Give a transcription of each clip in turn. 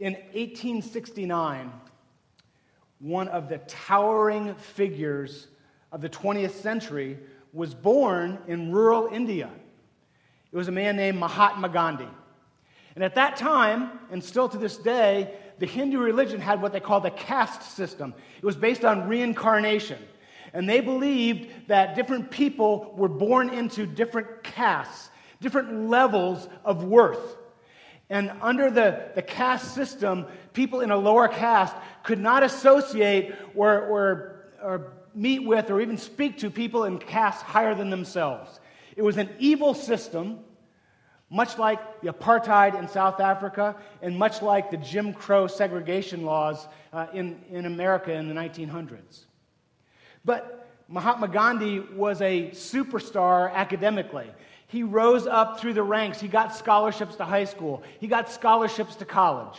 In 1869, one of the towering figures of the 20th century was born in rural India. It was a man named Mahatma Gandhi. And at that time, and still to this day, the Hindu religion had what they called the caste system. It was based on reincarnation. And they believed that different people were born into different castes, different levels of worth. And under the, the caste system, people in a lower caste could not associate or, or, or meet with or even speak to people in castes higher than themselves. It was an evil system, much like the apartheid in South Africa and much like the Jim Crow segregation laws uh, in, in America in the 1900s. But Mahatma Gandhi was a superstar academically. He rose up through the ranks. He got scholarships to high school, he got scholarships to college.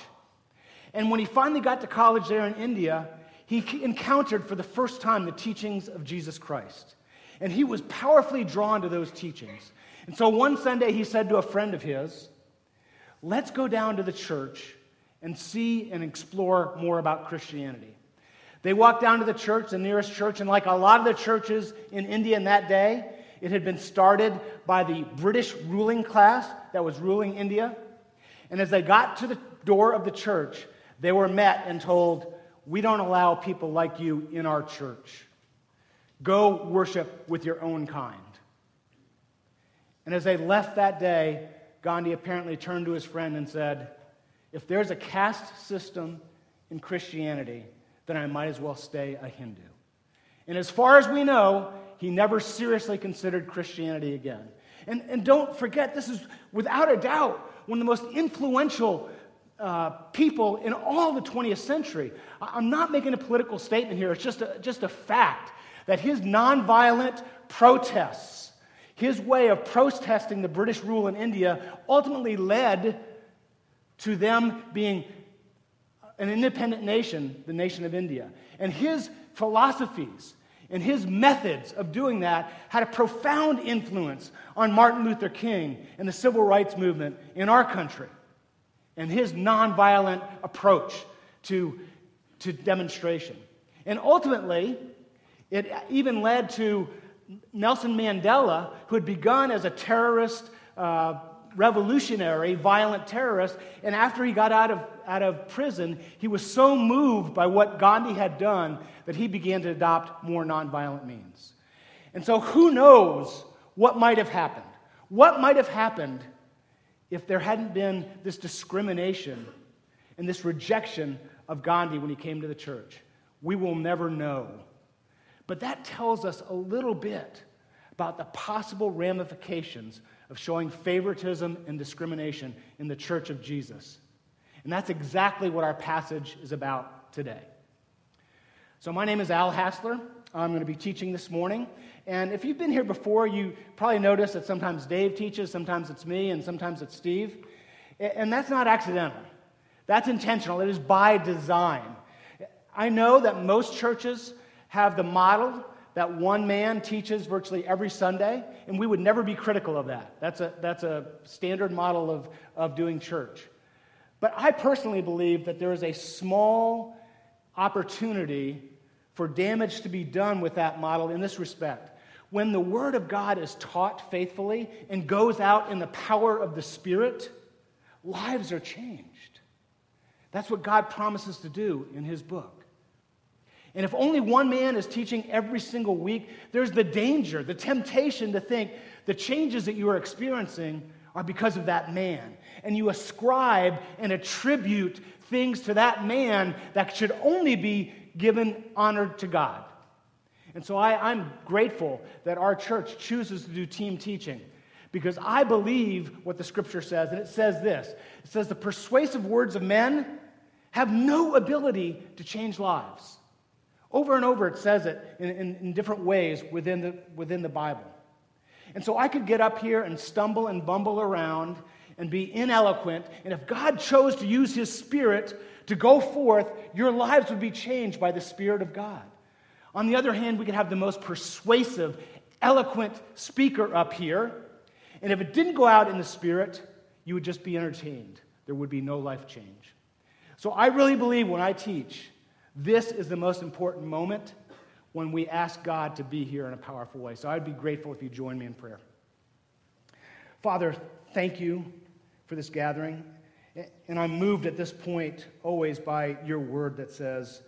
And when he finally got to college there in India, he encountered for the first time the teachings of Jesus Christ. And he was powerfully drawn to those teachings. And so one Sunday he said to a friend of his, Let's go down to the church and see and explore more about Christianity. They walked down to the church, the nearest church, and like a lot of the churches in India in that day, it had been started by the British ruling class that was ruling India. And as they got to the door of the church, they were met and told, We don't allow people like you in our church. Go worship with your own kind. And as they left that day, Gandhi apparently turned to his friend and said, If there's a caste system in Christianity, then I might as well stay a Hindu. And as far as we know, he never seriously considered Christianity again. And, and don't forget, this is without a doubt one of the most influential uh, people in all the 20th century. I'm not making a political statement here, it's just a, just a fact that his nonviolent protests, his way of protesting the British rule in India, ultimately led to them being an independent nation, the nation of India. And his philosophies and his methods of doing that had a profound influence on Martin Luther King and the civil rights movement in our country and his nonviolent approach to, to demonstration. And ultimately, it even led to Nelson Mandela, who had begun as a terrorist uh, revolutionary, violent terrorist. And after he got out of, out of prison, he was so moved by what Gandhi had done that he began to adopt more nonviolent means. And so, who knows what might have happened? What might have happened if there hadn't been this discrimination and this rejection of Gandhi when he came to the church? We will never know. But that tells us a little bit about the possible ramifications of showing favoritism and discrimination in the church of Jesus. And that's exactly what our passage is about today. So, my name is Al Hassler. I'm going to be teaching this morning. And if you've been here before, you probably noticed that sometimes Dave teaches, sometimes it's me, and sometimes it's Steve. And that's not accidental, that's intentional. It is by design. I know that most churches have the model that one man teaches virtually every Sunday, and we would never be critical of that. That's a, that's a standard model of, of doing church. But I personally believe that there is a small opportunity for damage to be done with that model in this respect. When the Word of God is taught faithfully and goes out in the power of the Spirit, lives are changed. That's what God promises to do in His book. And if only one man is teaching every single week, there's the danger, the temptation to think the changes that you are experiencing are because of that man. And you ascribe and attribute things to that man that should only be given honor to God. And so I, am grateful that our church chooses to do team teaching because I believe what the scripture says. And it says this it says, The persuasive words of men have no ability to change lives. Over and over, it says it in, in, in, different ways within the, within the Bible. And so I could get up here and stumble and bumble around and be ineloquent. And if God chose to use His Spirit to go forth, your lives would be changed by the Spirit of God. On the other hand, we could have the most persuasive, eloquent speaker up here. And if it didn't go out in the Spirit, you would just be entertained. There would be no life change. So I really believe when I teach, this is the most important moment when we ask God to be here in a powerful way. So I'd be grateful if you join me in prayer. Father, thank you for this gathering. And I'm moved at this point always by your word that says,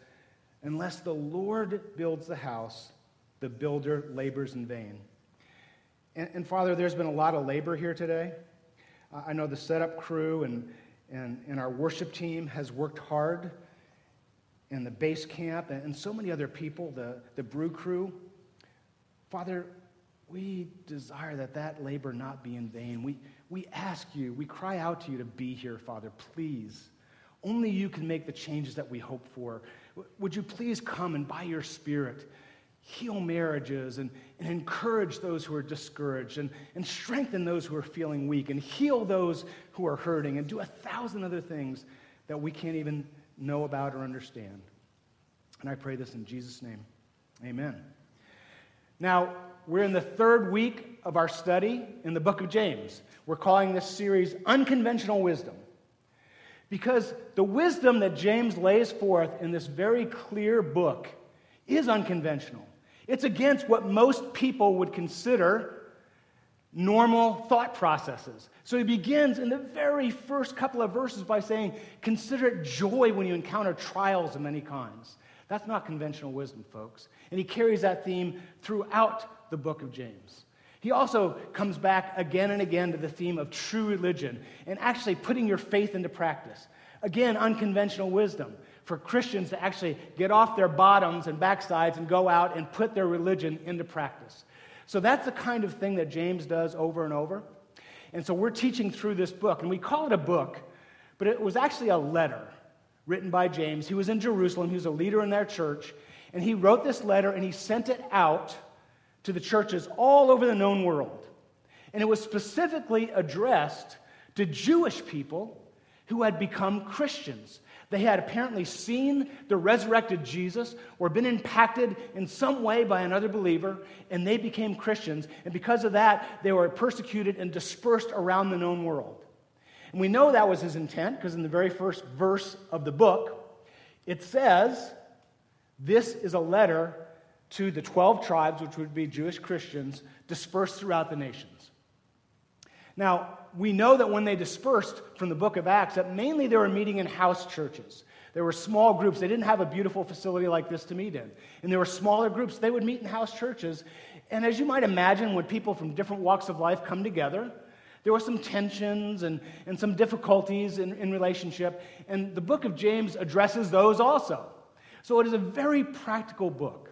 Unless the Lord builds the house, the builder labors in vain. And, and Father, there's been a lot of labor here today. I know the setup crew and, and, and our worship team has worked hard, and the base camp, and, so many other people, the, the brew crew. Father, we desire that that labor not be in vain. We, we ask you, we cry out to you to be here, Father, please. Only you can make the changes that we hope for. Would you please come and by your Spirit heal marriages and, and encourage those who are discouraged and, and strengthen those who are feeling weak and heal those who are hurting and do a thousand other things that we can't even know about or understand. And I pray this in Jesus' name. Amen. Now, we're in the third week of our study in the book of James. We're calling this series Unconventional Wisdom. Because the wisdom that James lays forth in this very clear book is unconventional. It's against what most people would consider normal thought processes. So he begins in the very first couple of verses by saying, Consider it joy when you encounter trials of many kinds. That's not conventional wisdom, folks. And he carries that theme throughout the book of James. He also comes back again and again to the theme of true religion and actually putting your faith into practice. Again, unconventional wisdom for Christians to actually get off their bottoms and backsides and go out and put their religion into practice. So that's the kind of thing that James does over and over. And so we're teaching through this book, and we call it a book, but it was actually a letter written by James. He was in Jerusalem, he was a leader in their church, and he wrote this letter and he sent it out to the churches all over the known world. And it was specifically addressed to Jewish people who had become Christians. They had apparently seen the resurrected Jesus or been impacted in some way by another believer, and they became Christians. And because of that, they were persecuted and dispersed around the known world. And we know that was his intent because in the very first verse of the book, it says, This is a letter to the 12 tribes, which would be Jewish Christians, dispersed throughout the nations. Now, we know that when they dispersed from the book of Acts, that mainly they were meeting in house churches. There were small groups. They didn't have a beautiful facility like this to meet in. And there were smaller groups. They would meet in house churches. And as you might imagine, when people from different walks of life come together, there were some tensions and, and some difficulties in, in relationship. And the book of James addresses those also. So it is a very practical book.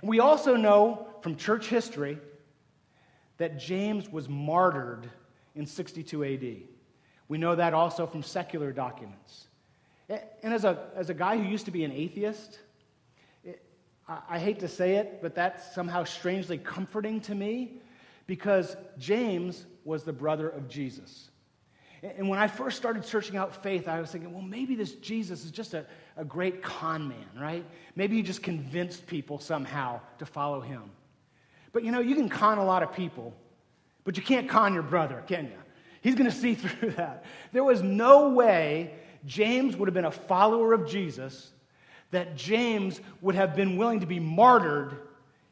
And we also know from church history that James was martyred in 62 AD. We know that also from secular documents. And as a, as a guy who used to be an atheist, it, I, I hate to say it, but that's somehow strangely comforting to me because James was the brother of Jesus. And when I first started searching out faith, I was thinking, well, maybe this Jesus is just a, a great con man, right? Maybe he just convinced people somehow to follow him. But you know, you can con a lot of people, but you can't con your brother, can you? He's going to see through that. There was no way James would have been a follower of Jesus, that James would have been willing to be martyred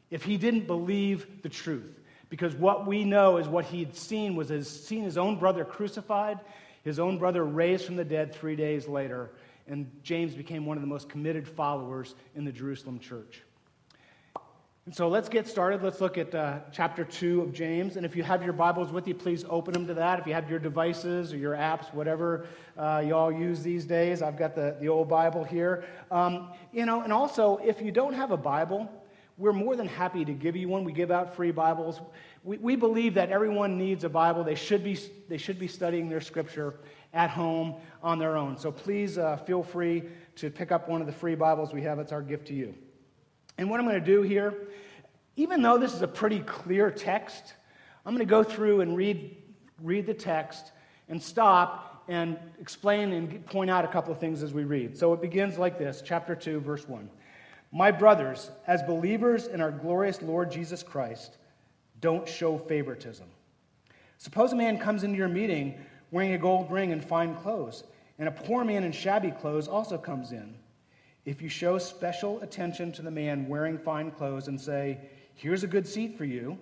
if he didn't believe the truth. Because what we know is what he'd seen was his, seen his own brother crucified, his own brother raised from the dead three days later, and James became one of the most committed followers in the Jerusalem church. And so let's get started. Let's look at uh, chapter 2 of James. And if you have your Bibles with you, please open them to that. If you have your devices or your apps, whatever uh, you all use these days, I've got the, the old Bible here. Um, you know, and also, if you don't have a Bible, we're more than happy to give you one. We give out free Bibles. We, we believe that everyone needs a Bible. They should, be, they should be studying their scripture at home on their own. So please uh, feel free to pick up one of the free Bibles we have. It's our gift to you. And what I'm going to do here, even though this is a pretty clear text, I'm going to go through and read, read the text and stop and explain and point out a couple of things as we read. So it begins like this chapter 2, verse 1. My brothers, as believers in our glorious Lord Jesus Christ, don't show favoritism. Suppose a man comes into your meeting wearing a gold ring and fine clothes, And a poor man in shabby clothes also comes in. If you show special attention to the man wearing fine clothes and say, Here's a good seat for you,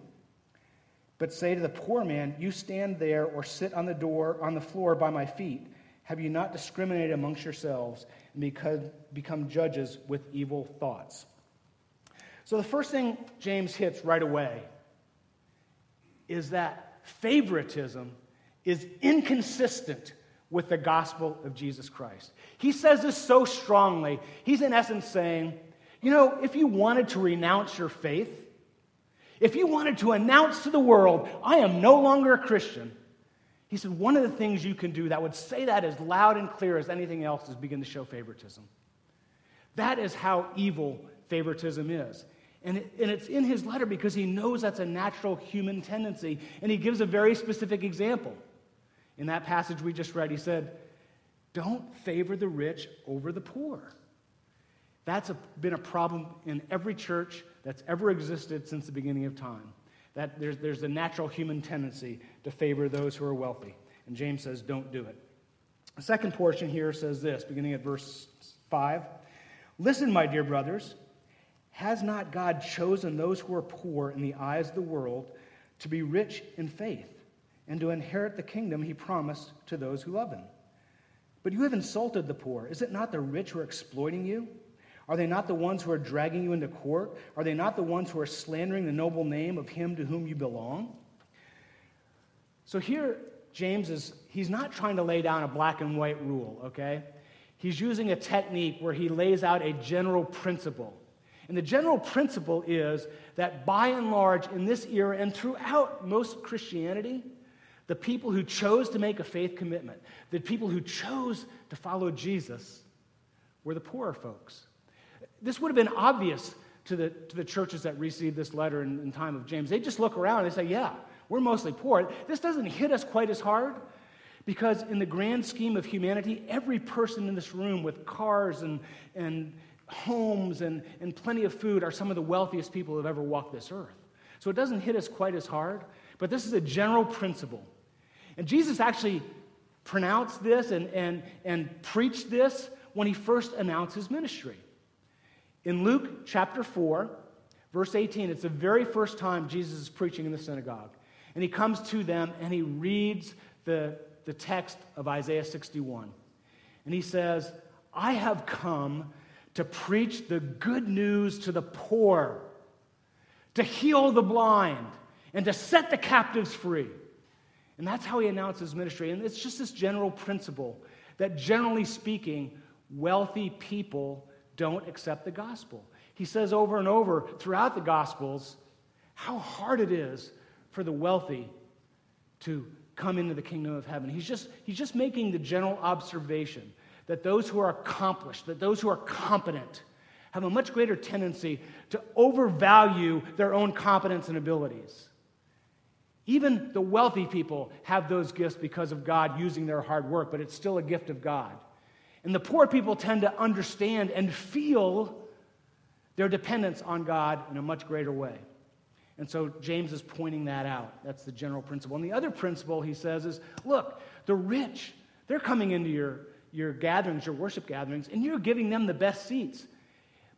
but say to the poor man, You stand there or sit on the door, on the floor by my feet, have you not discriminated amongst yourselves and become, become judges with evil thoughts? So the first thing James hits right away is that favoritism is inconsistent with the gospel of Jesus Christ. He says this so strongly. He's in essence saying, you know, if you wanted to renounce your faith, if you wanted to announce to the world, I am no longer a Christian, he said, one of the things you can do that would say that as loud and clear as anything else is begin to show favoritism. That is how evil favoritism is. And, it, and it's in his letter because he knows that's a natural human tendency. And he gives a very specific example. In that passage we just read, he said, Don't favor the rich over the poor. That's a, been a problem in every church that's ever existed since the beginning of time. That there's, there's a natural human tendency to favor those who are wealthy. And James says, Don't do it. The second portion here says this, beginning at verse 5 Listen, my dear brothers, has not God chosen those who are poor in the eyes of the world to be rich in faith? And to inherit the kingdom he promised to those who love him. But you have insulted the poor. Is it not the rich who are exploiting you? Are they not the ones who are dragging you into court? Are they not the ones who are slandering the noble name of him to whom you belong? So here, James is, he's not trying to lay down a black and white rule, okay? He's using a technique where he lays out a general principle. And the general principle is that by and large, in this era and throughout most Christianity, the people who chose to make a faith commitment, the people who chose to follow Jesus, were the poorer folks. This would have been obvious to the, to the churches that received this letter in, in time of James. They just look around and they say, Yeah, we're mostly poor. This doesn't hit us quite as hard because, in the grand scheme of humanity, every person in this room with cars and, and homes and, and plenty of food are some of the wealthiest people who have ever walked this earth. So it doesn't hit us quite as hard, but this is a general principle and Jesus actually pronounced this and, and, and preached this when he first announced his ministry. In Luke chapter 4, verse 18, it's the very first time Jesus is preaching in the synagogue. And he comes to them and he reads the, the text of Isaiah 61. And he says, I have come to preach the good news to the poor, to heal the blind, and to set the captives free and that's how he announced his ministry. And it's just this general principle that, generally speaking, wealthy people don't accept the gospel. He says over and over throughout the gospels how hard it is for the wealthy to come into the kingdom of heaven. He's just, he's just making the general observation that those who are accomplished, that those who are competent, have a much greater tendency to overvalue their own competence and abilities. Even the wealthy people have those gifts because of God using their hard work, but it's still a gift of God. And the poor people tend to understand and feel their dependence on God in a much greater way. And so James is pointing that out. That's the general principle. And the other principle he says is look, the rich, they're coming into your, your gatherings, your worship gatherings, and you're giving them the best seats.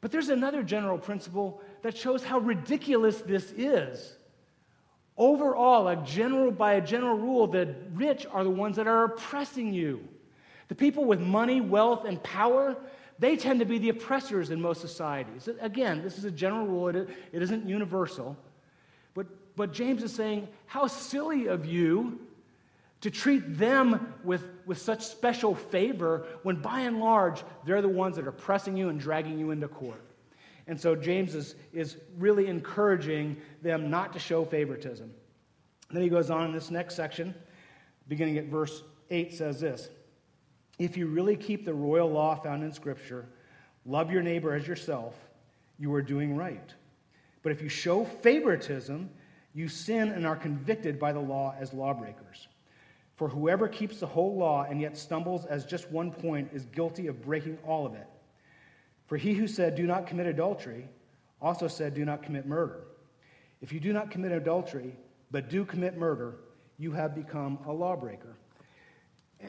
But there's another general principle that shows how ridiculous this is. Overall, a general, by a general rule, the rich are the ones that are oppressing you. The people with money, wealth, and power, they tend to be the oppressors in most societies. Again, this is a general rule, it isn't universal. But, but James is saying, How silly of you to treat them with, with such special favor when by and large they're the ones that are pressing you and dragging you into court. And so James is, is really encouraging them not to show favoritism. Then he goes on in this next section, beginning at verse 8, says this If you really keep the royal law found in Scripture, love your neighbor as yourself, you are doing right. But if you show favoritism, you sin and are convicted by the law as lawbreakers. For whoever keeps the whole law and yet stumbles as just one point is guilty of breaking all of it. For he who said, Do not commit adultery, also said, Do not commit murder. If you do not commit adultery, but do commit murder, you have become a lawbreaker.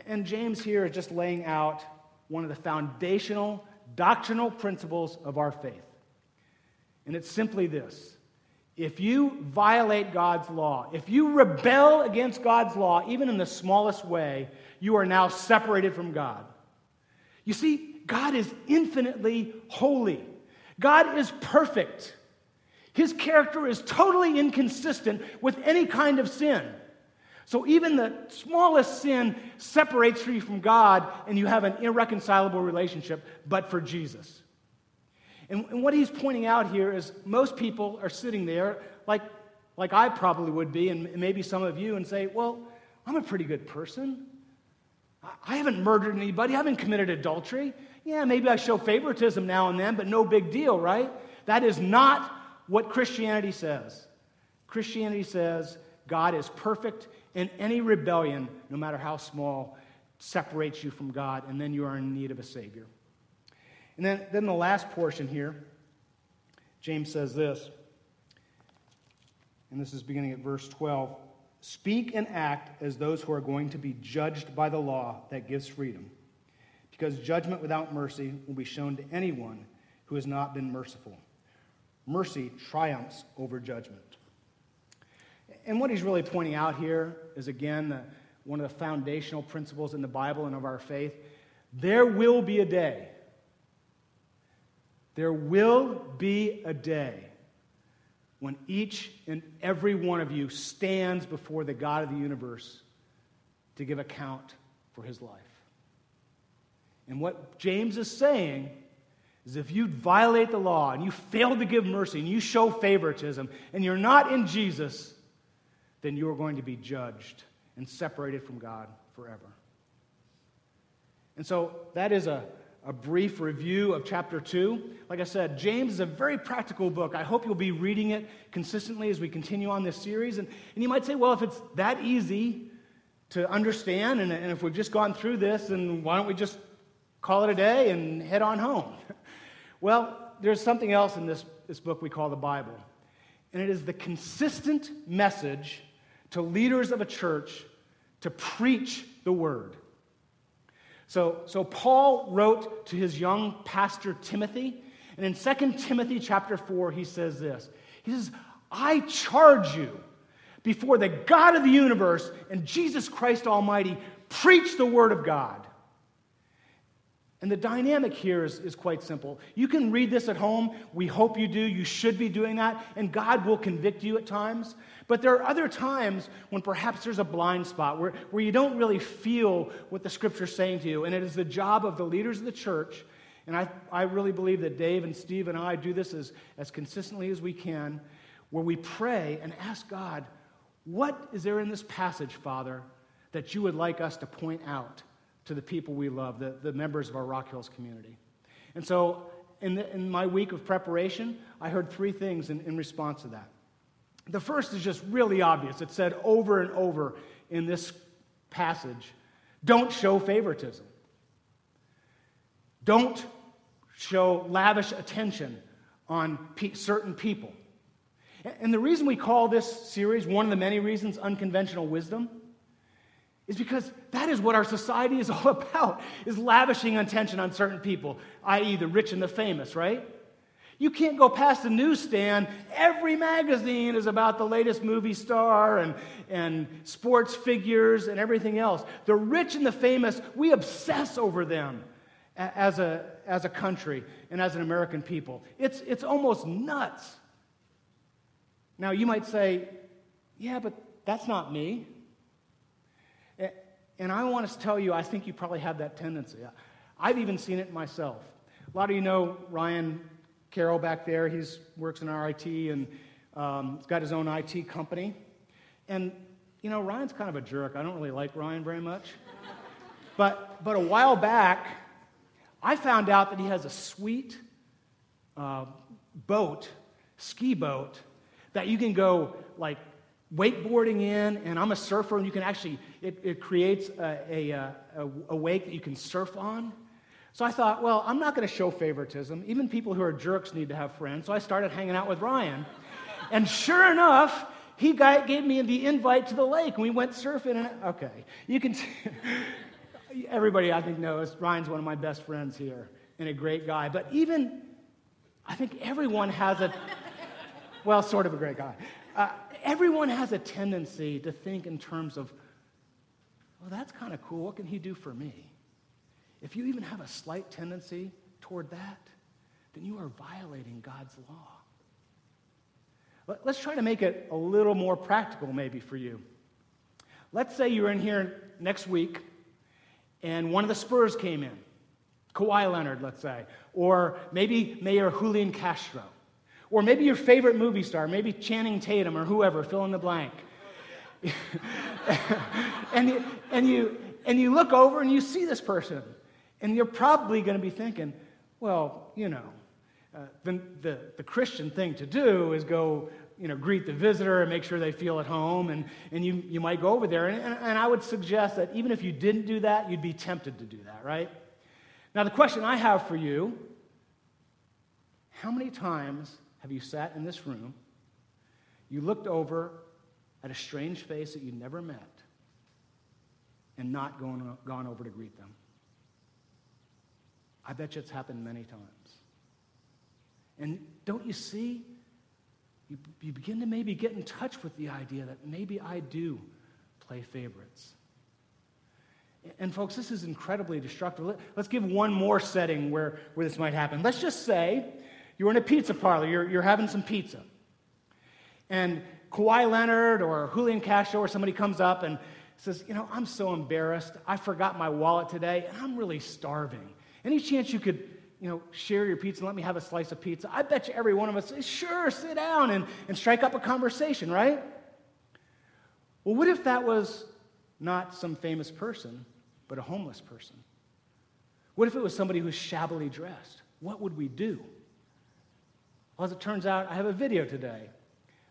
And James here is just laying out one of the foundational doctrinal principles of our faith. And it's simply this if you violate God's law, if you rebel against God's law, even in the smallest way, you are now separated from God. You see, God is infinitely holy, God is perfect. His character is totally inconsistent with any kind of sin. So even the smallest sin separates you from God, and you have an irreconcilable relationship, but for Jesus. And, and what he's pointing out here is most people are sitting there, like, like I probably would be, and maybe some of you, and say, Well, I'm a pretty good person. I haven't murdered anybody, I haven't committed adultery. Yeah, maybe I show favoritism now and then, but no big deal, right? That is not what Christianity says. Christianity says God is perfect, and any rebellion, no matter how small, separates you from God, and then you are in need of a Savior. And then, then the last portion here, James says this, and this is beginning at verse 12 Speak and act as those who are going to be judged by the law that gives freedom, because judgment without mercy will be shown to anyone who has not been merciful. Mercy triumphs over judgment. And what he's really pointing out here is, again, the, one of the foundational principles in the Bible and of our faith. There will be a day there will be a day when each and every one of you stands before the God of the universe to give account for his life. And what James is saying is if you violate the law and you fail to give mercy and you show favoritism and you're not in Jesus, then you are going to be judged and separated from God forever. And so that is a a brief review of chapter 2. Like I said, James is a very practical book. I hope you'll be reading it consistently as we continue on this series. And, and you might say, well, if it's that easy to understand, and, and if we've just gone through this, then why don't we just call it a day and head on home? well, there's something else in this, this book we call the Bible. And it is the consistent message to leaders of a church to preach the word. So, so Paul wrote to his young pastor Timothy, and in 2 Timothy chapter 4, he says this. He says, I charge you before the God of the universe and Jesus Christ Almighty, preach the word of God. And the dynamic here is, is quite simple. You can read this at home. We hope you do. You should be doing that. And God will convict you at times. But there are other times when perhaps there's a blind spot where, where you don't really feel what the scripture's saying to you. And it is the job of the leaders of the church. And I, I really believe that Dave and Steve and I do this as, as consistently as we can, where we pray and ask God, what is there in this passage, Father, that you would like us to point out? To the people we love, the, the members of our Rock Hills community. And so, in, the, in my week of preparation, I heard three things in, in response to that. The first is just really obvious. It said over and over in this passage don't show favoritism, don't show lavish attention on pe- certain people. And the reason we call this series, one of the many reasons, Unconventional Wisdom, is because that is what our society is all about is lavishing attention on certain people i.e the rich and the famous right? You can't go past the newsstand. Every magazine is about the latest movie star and, and sports figures and everything else. The rich and the famous we obsess over them as a, as a country and as an american people. It's, it's almost nuts. Now you might say yeah but that's not me and I want to tell you, I think you probably have that tendency. I've even seen it myself. A lot of you know Ryan Carroll back there. He works in our IT and um, he's got his own IT company. And, you know, Ryan's kind of a jerk. I don't really like Ryan very much. but, but a while back, I found out that he has a sweet uh, boat, ski boat, that you can go like wakeboarding in, and I'm a surfer, and you can actually, it, it creates a, a, a, a wake that you can surf on. So I thought, well, I'm not going to show favoritism. Even people who are jerks need to have friends. So I started hanging out with Ryan. and sure enough, he got, gave me the invite to the lake, and we went surfing. And okay, you can. everybody I think knows Ryan's one of my best friends here and a great guy. But even, I think everyone has a, well, sort of a great guy. Uh, everyone has a tendency to think in terms of, well, that's kind of cool. What can he do for me? If you even have a slight tendency toward that, then you are violating God's law. Let's try to make it a little more practical, maybe, for you. Let's say you're in here next week and one of the Spurs came in, Kawhi Leonard, let's say, or maybe Mayor Julian Castro, or maybe your favorite movie star, maybe Channing Tatum or whoever, fill in the blank. and, you, and, you, and you look over and you see this person, and you're probably going to be thinking, well, you know, uh, the, the, the Christian thing to do is go you know, greet the visitor and make sure they feel at home. And, and you, you might go over there. And, and, and I would suggest that even if you didn't do that, you'd be tempted to do that, right? Now, the question I have for you how many times have you sat in this room, you looked over at a strange face that you never met, and not gone, gone over to greet them? I bet you it's happened many times. And don't you see? You, you begin to maybe get in touch with the idea that maybe I do play favorites. And, folks, this is incredibly destructive. Let, us give one more setting where, where this might happen. Let's just say you're in a pizza parlor, you're, you're having some pizza. And Kawhi Leonard or Julian Castro or somebody comes up and says, You know, I'm so embarrassed. I forgot my wallet today and I'm really starving. Any chance you could, you know, share your pizza and let me have a slice of pizza? I bet you every one of us says, Sure, sit down and, and strike up a conversation, right? Well, what if that was not some famous person, but a homeless person? What if it was somebody who's shabbily dressed? What would we do? Well, as it turns out, I have a video today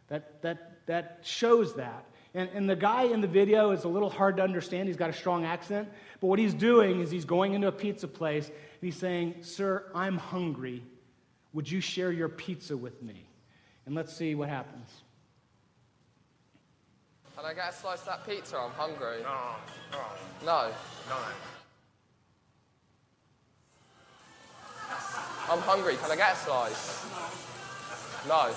that, that, that shows that. And, and the guy in the video is a little hard to understand. He's got a strong accent. But what he's doing is he's going into a pizza place and he's saying, Sir, I'm hungry. Would you share your pizza with me? And let's see what happens. Can I get a slice of that pizza? I'm hungry. No. No. No. No. I'm hungry. Can I get a slice? No. No.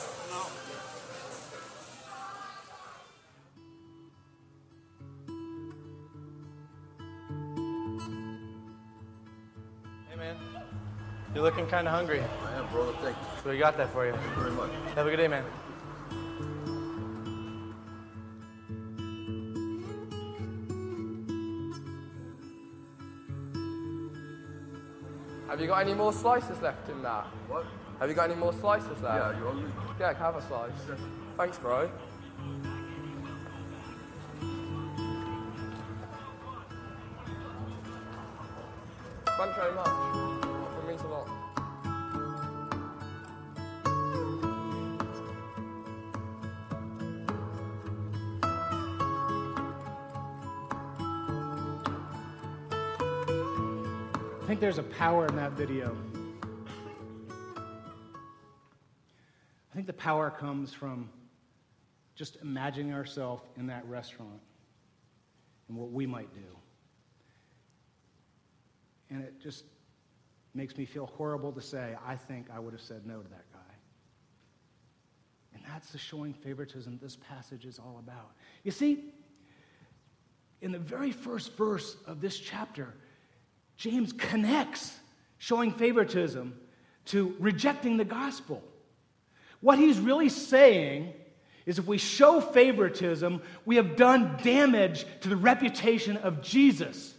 Hey man, you're looking kind of hungry. I am, bro. Thank you. So we got that for you. Thank you very much. Have a good day, man. Got any more slices left in that? What? Have you got any more slices left? Yeah, you hungry? Yeah, have a slice? Thanks, bro. Thanks very much. There's a power in that video. I think the power comes from just imagining ourselves in that restaurant and what we might do. And it just makes me feel horrible to say, I think I would have said no to that guy. And that's the showing favoritism this passage is all about. You see, in the very first verse of this chapter, James connects showing favoritism to rejecting the gospel. What he's really saying is if we show favoritism, we have done damage to the reputation of Jesus.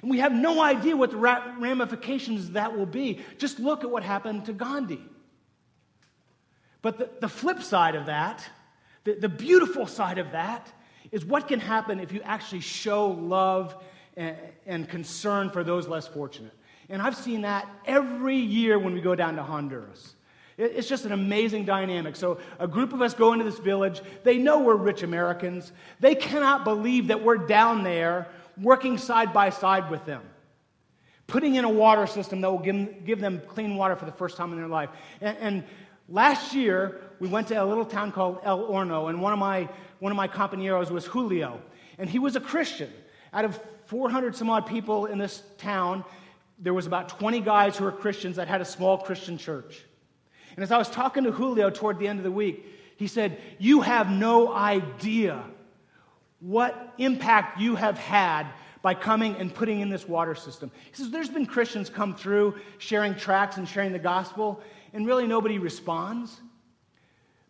And we have no idea what the ramifications that will be. Just look at what happened to Gandhi. But the, the flip side of that, the, the beautiful side of that, is what can happen if you actually show love and, concern for those less fortunate. And I've seen that every year when we go down to Honduras. It's just an amazing dynamic. So, a group of us go into this village. They know we're rich Americans. They cannot believe that we're down there working side by side with them, putting in a water system that will give, give them clean water for the first time in their life. And, and last year, we went to a little town called El Horno, and one of my, one of my compañeros was Julio. And he was a Christian. Out of 400 some odd people in this town. There was about 20 guys who were Christians that had a small Christian church. And as I was talking to Julio toward the end of the week, he said, You have no idea what impact you have had by coming and putting in this water system. He says, There's been Christians come through sharing tracts and sharing the gospel, and really nobody responds.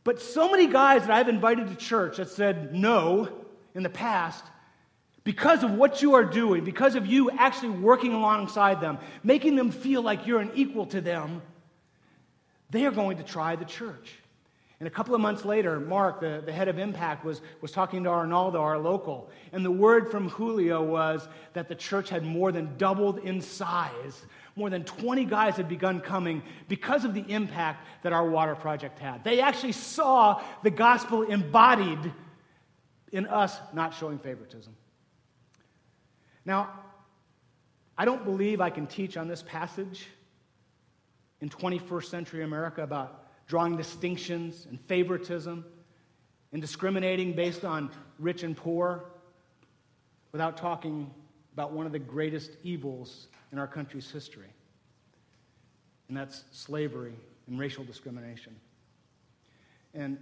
But so many guys that I've invited to church that said no in the past, because of what you are doing, because of you actually working alongside them, making them feel like you're an equal to them, they are going to try the church. And a couple of months later, Mark, the, the head of Impact, was, was talking to Arnaldo, our local. And the word from Julio was that the church had more than doubled in size. More than 20 guys had begun coming because of the impact that our water project had. They actually saw the gospel embodied in us not showing favoritism. Now, I don't believe I can teach on this passage in 21st century America about drawing distinctions and favoritism and discriminating based on rich and poor without talking about one of the greatest evils in our country's history, and that's slavery and racial discrimination. And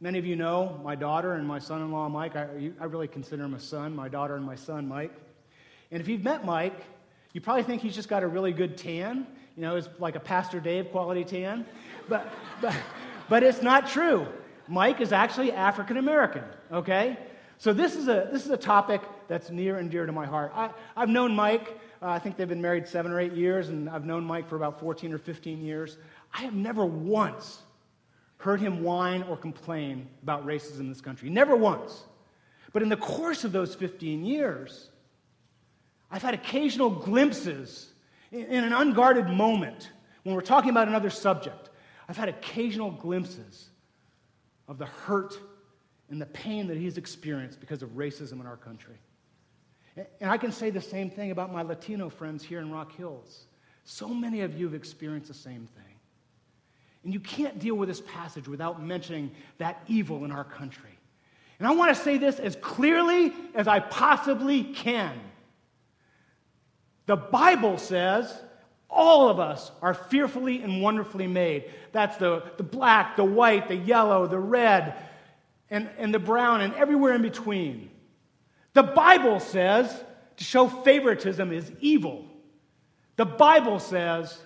many of you know my daughter and my son in law, Mike. I, I really consider him a son, my daughter and my son, Mike. And if you've met Mike, you probably think he's just got a really good tan. You know, it's like a Pastor Dave quality tan. But, but, but it's not true. Mike is actually African American, okay? So this is, a, this is a topic that's near and dear to my heart. I, I've known Mike, uh, I think they've been married seven or eight years, and I've known Mike for about 14 or 15 years. I have never once heard him whine or complain about racism in this country. Never once. But in the course of those 15 years, I've had occasional glimpses in, an unguarded moment when we're talking about another subject I've had occasional glimpses of the hurt and the pain that he's experienced because of racism in our country. And I can say the same thing about my Latino friends here in Rock Hills. So many of you have experienced the same thing. And you can't deal with this passage without mentioning that evil in our country. And I want to say this as clearly as I possibly can. The Bible says all of us are fearfully and wonderfully made. That's the, the black, the white, the yellow, the red, and, and the brown, and everywhere in between. The Bible says to show favoritism is evil. The Bible says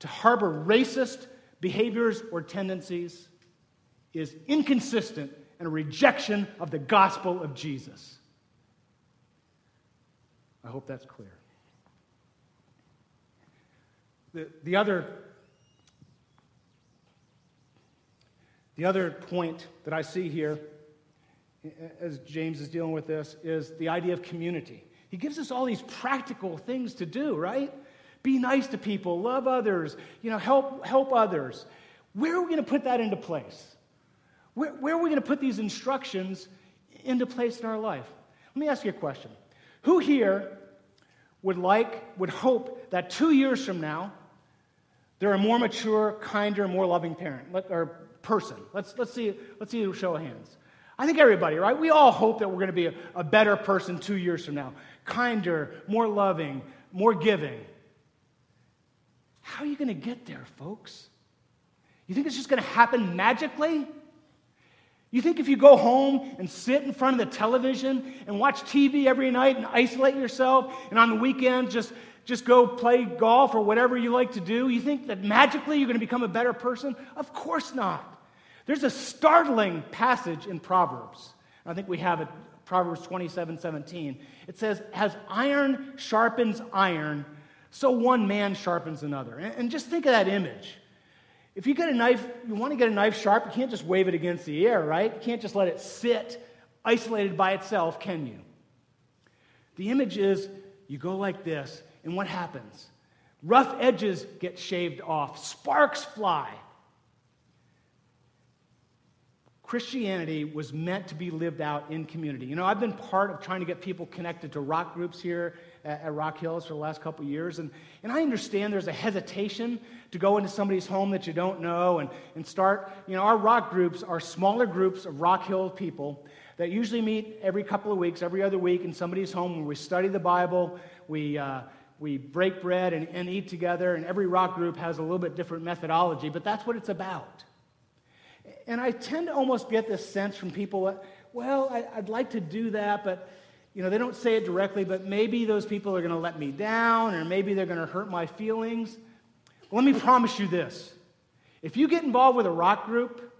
to harbor racist behaviors or tendencies is inconsistent and a rejection of the gospel of Jesus. I hope that's clear. The, the, other, the other point that I see here, as James is dealing with this, is the idea of community. He gives us all these practical things to do, right? Be nice to people, love others, you know, help, help others. Where are we going to put that into place? Where, where are we going to put these instructions into place in our life? Let me ask you a question. Who here would like, would hope that two years from now, they're a more mature, kinder, more loving parent or person. Let's, let's, see, let's see a show of hands. I think everybody, right? We all hope that we're going to be a, a better person two years from now. Kinder, more loving, more giving. How are you going to get there, folks? You think it's just going to happen magically? You think if you go home and sit in front of the television and watch TV every night and isolate yourself, and on the weekend just just go play golf or whatever you like to do? You think that magically you're going to become a better person? Of course not. There's a startling passage in Proverbs. I think we have it, Proverbs 27 17. It says, As iron sharpens iron, so one man sharpens another. And just think of that image. If you get a knife, you want to get a knife sharp, you can't just wave it against the air, right? You can't just let it sit isolated by itself, can you? The image is you go like this, and what happens? Rough edges get shaved off, sparks fly. Christianity was meant to be lived out in community. You know, I've been part of trying to get people connected to rock groups here at, at Rock Hills for the last couple of years, and, and I understand there's a hesitation to go into somebody's home that you don't know and, and start. You know, our rock groups are smaller groups of Rock Hill people that usually meet every couple of weeks, every other week in somebody's home where we study the Bible, we, uh, we break bread and, and eat together, and every rock group has a little bit different methodology, but that's what it's about. And I tend to almost get this sense from people well, I, I'd like to do that, but you know, they don't say it directly, but maybe those people are going to let me down, or maybe they're going to hurt my feelings. Let me promise you this if you get involved with a rock group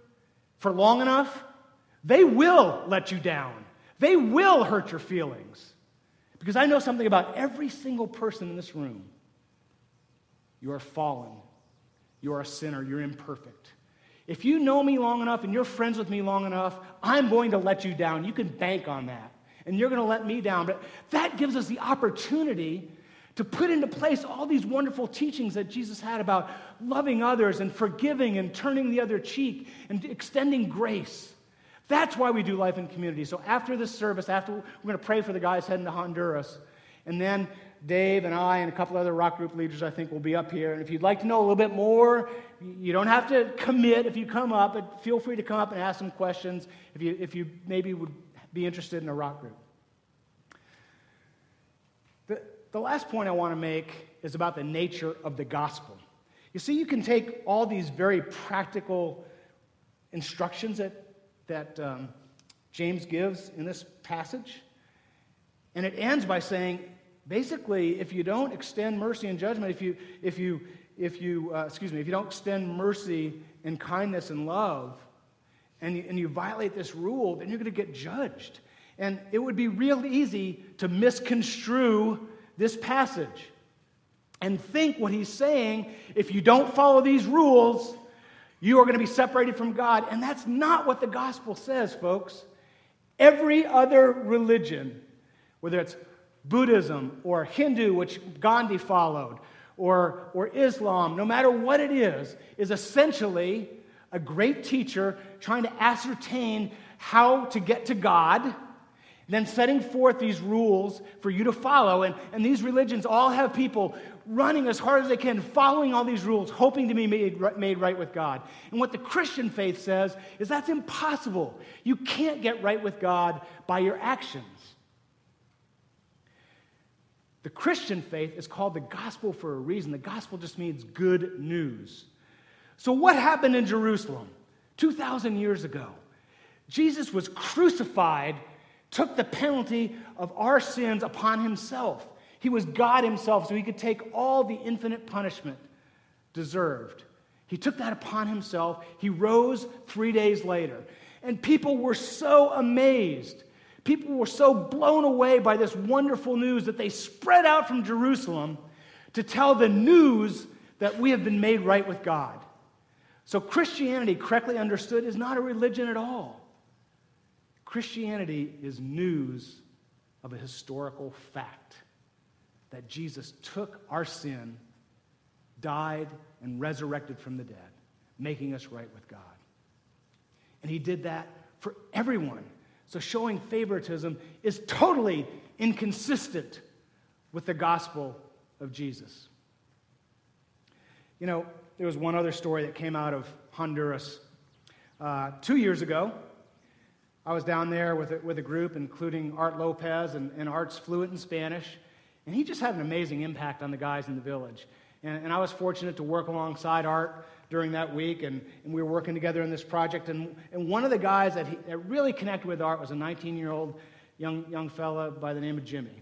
for long enough, they will let you down. They will hurt your feelings. Because I know something about every single person in this room. You are fallen. You are a sinner. You're imperfect. If you know me long enough and you're friends with me long enough, I'm going to let you down. You can bank on that. And you're going to let me down. But that gives us the opportunity to put into place all these wonderful teachings that Jesus had about loving others and forgiving and turning the other cheek and extending grace. That's why we do life in community. So after this service, after we're going to pray for the guys heading to Honduras, and then Dave and I and a couple other rock group leaders, I think, will be up here. And if you'd like to know a little bit more, you don't have to commit if you come up, but feel free to come up and ask some questions if you, if you maybe would be interested in a rock group. The, the last point I want to make is about the nature of the gospel. You see, you can take all these very practical instructions that, that um, James gives in this passage, and it ends by saying, basically, if you don't extend mercy and judgment, if you, if you, if you uh, excuse me, if you don't extend mercy and kindness and love, and you, and you violate this rule, then you're going to get judged. And it would be real easy to misconstrue this passage and think what he's saying if you don't follow these rules, you are going to be separated from God. And that's not what the gospel says, folks. Every other religion, whether it's Buddhism or Hindu, which Gandhi followed, or, or Islam, no matter what it is, is essentially a great teacher trying to ascertain how to get to God then setting forth these rules for you to follow. And, and these religions all have people running as hard as they can, following all these rules, hoping to be made, made right with God. And what the Christian faith says is that's impossible. You can't get right with God by your actions. The Christian faith is called the gospel for a reason. The gospel just means good news. So, what happened in Jerusalem 2,000 years ago? Jesus was crucified took the penalty of our sins upon himself. He was God himself, so he could take all the infinite punishment deserved. He took that upon himself. He rose three days later. And people were so amazed. People were so blown away by this wonderful news that they spread out from Jerusalem to tell the news that we have been made right with God. So, Christianity, correctly understood, is not a religion at all. Christianity is news of a historical fact that Jesus took our sin, died, and resurrected from the dead, making us right with God. And he did that for everyone. So showing favoritism is totally inconsistent with the gospel of Jesus. You know, there was one other story that came out of Honduras uh, two years ago. I was down there with a, with a group, including Art Lopez, and, and Art's fluent in Spanish. And he just had an amazing impact on the guys in the village. And, and I was fortunate to work alongside Art during that week, and, and we were working together in this project. And, and one of the guys that, he, that really connected with Art was a 19 year old young, young fella by the name of Jimmy.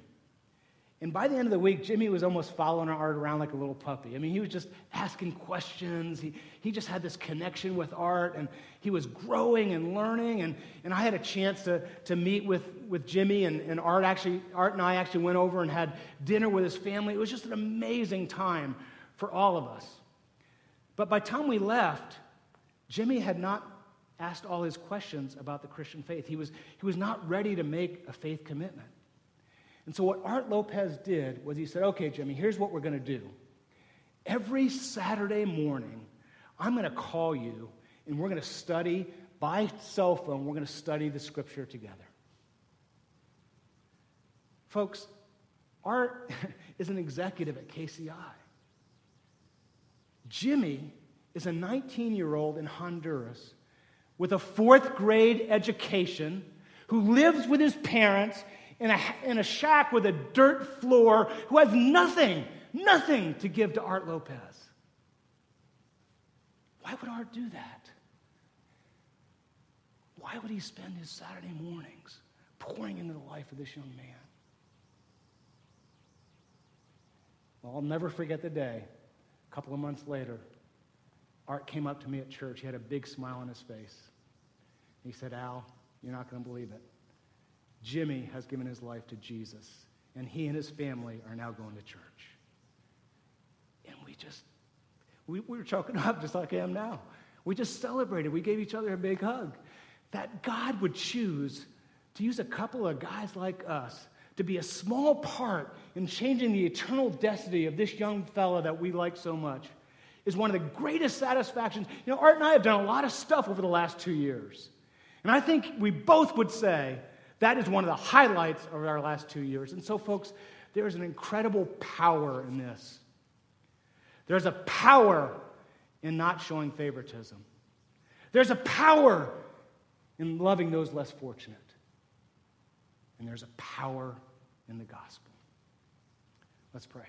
And by the end of the week, Jimmy was almost following Art around like a little puppy. I mean, he was just asking questions. He, he just had this connection with Art, and he was growing and learning. And, and I had a chance to, to meet with, with Jimmy, and, and Art, actually, Art and I actually went over and had dinner with his family. It was just an amazing time for all of us. But by the time we left, Jimmy had not asked all his questions about the Christian faith. He was, he was not ready to make a faith commitment. And so, what Art Lopez did was he said, Okay, Jimmy, here's what we're going to do. Every Saturday morning, I'm going to call you and we're going to study by cell phone, we're going to study the scripture together. Folks, Art is an executive at KCI. Jimmy is a 19 year old in Honduras with a fourth grade education who lives with his parents in a, in a shack with a dirt floor, who has nothing, nothing to give to Art Lopez. Why would Art do that? Why would he spend his Saturday mornings pouring into the life of this young man? Well, I'll never forget the day. A couple of months later, Art came up to me at church. He had a big smile on his face. He said, Al, you're not going to believe it. Jimmy has given his life to Jesus, and he and his family are now going to church. And we just, we, we were choking up just like I am now. We just celebrated. We gave each other a big hug. That God would choose to use a couple of guys like us to be a small part in changing the eternal destiny of this young fella that we like so much is one of the greatest satisfactions. You know, Art and I have done a lot of stuff over the last two years. And I think we both would say that is one of the highlights of our last two years. And so, folks, there is an incredible power in this. There's a power in not showing favoritism. There's a power in loving those less fortunate. And there's a power in the gospel. Let's pray.